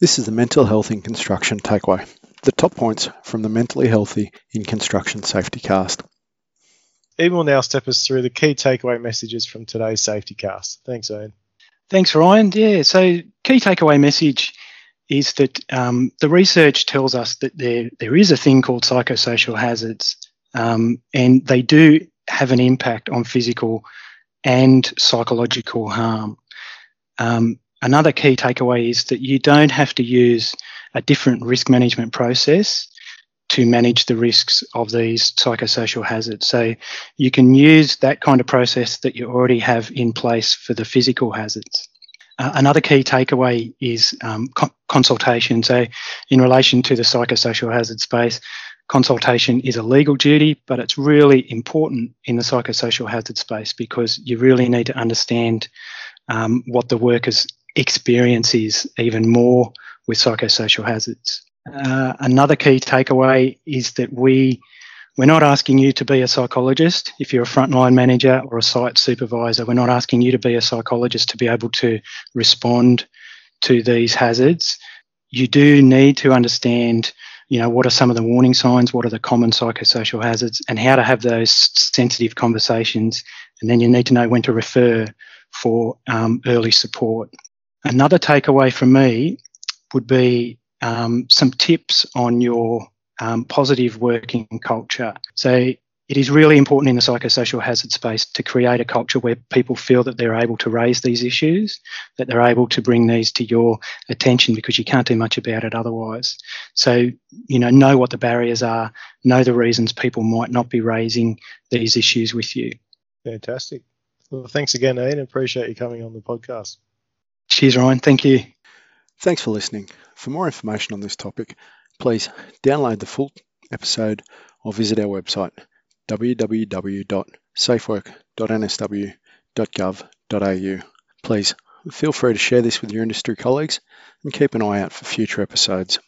This is the Mental Health in Construction Takeaway. The top points from the Mentally Healthy in Construction Safety Cast. Ian will now step us through the key takeaway messages from today's Safety Cast. Thanks, Ian. Thanks, Ryan. Yeah, so key takeaway message is that um, the research tells us that there there is a thing called psychosocial hazards, um, and they do have an impact on physical and psychological harm. Um, another key takeaway is that you don't have to use a different risk management process to manage the risks of these psychosocial hazards. So you can use that kind of process that you already have in place for the physical hazards. Uh, another key takeaway is um, co- consultation. So, in relation to the psychosocial hazard space, consultation is a legal duty, but it's really important in the psychosocial hazard space because you really need to understand um, what the worker's experience is even more with psychosocial hazards. Uh, another key takeaway is that we we're not asking you to be a psychologist if you're a frontline manager or a site supervisor. We're not asking you to be a psychologist to be able to respond to these hazards. You do need to understand, you know, what are some of the warning signs, what are the common psychosocial hazards, and how to have those sensitive conversations. And then you need to know when to refer for um, early support. Another takeaway from me would be um, some tips on your um, positive working culture. So it is really important in the psychosocial hazard space to create a culture where people feel that they're able to raise these issues, that they're able to bring these to your attention because you can't do much about it otherwise. So, you know, know what the barriers are, know the reasons people might not be raising these issues with you. Fantastic. Well, thanks again, Ian. Appreciate you coming on the podcast. Cheers, Ryan. Thank you. Thanks for listening. For more information on this topic, please download the full episode or visit our website www.safework.nsw.gov.au. Please feel free to share this with your industry colleagues and keep an eye out for future episodes.